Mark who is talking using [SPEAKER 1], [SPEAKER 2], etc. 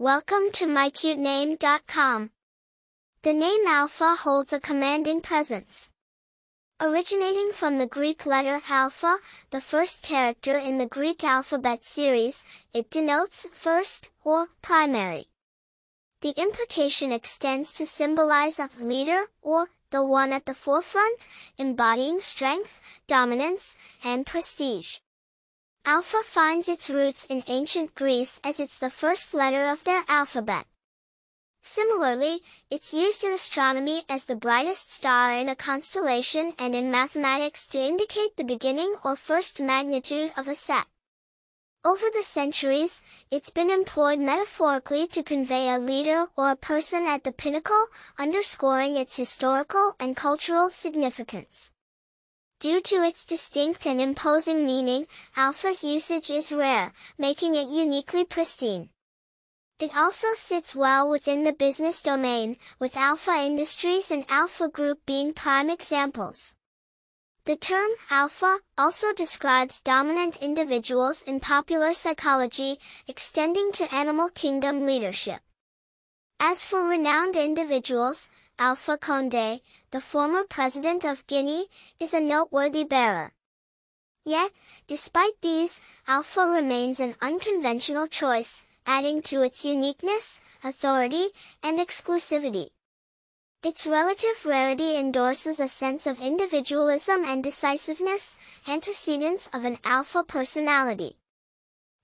[SPEAKER 1] Welcome to mycutename.com. The name Alpha holds a commanding presence. Originating from the Greek letter alpha, the first character in the Greek alphabet series, it denotes first, or primary. The implication extends to symbolize a leader, or the one at the forefront, embodying strength, dominance, and prestige. Alpha finds its roots in ancient Greece as it's the first letter of their alphabet. Similarly, it's used in astronomy as the brightest star in a constellation and in mathematics to indicate the beginning or first magnitude of a set. Over the centuries, it's been employed metaphorically to convey a leader or a person at the pinnacle, underscoring its historical and cultural significance. Due to its distinct and imposing meaning, alpha's usage is rare, making it uniquely pristine. It also sits well within the business domain, with Alpha Industries and Alpha Group being prime examples. The term alpha also describes dominant individuals in popular psychology, extending to animal kingdom leadership. As for renowned individuals, Alpha Condé, the former president of Guinea, is a noteworthy bearer. Yet, despite these, Alpha remains an unconventional choice, adding to its uniqueness, authority, and exclusivity. Its relative rarity endorses a sense of individualism and decisiveness, antecedents of an alpha personality.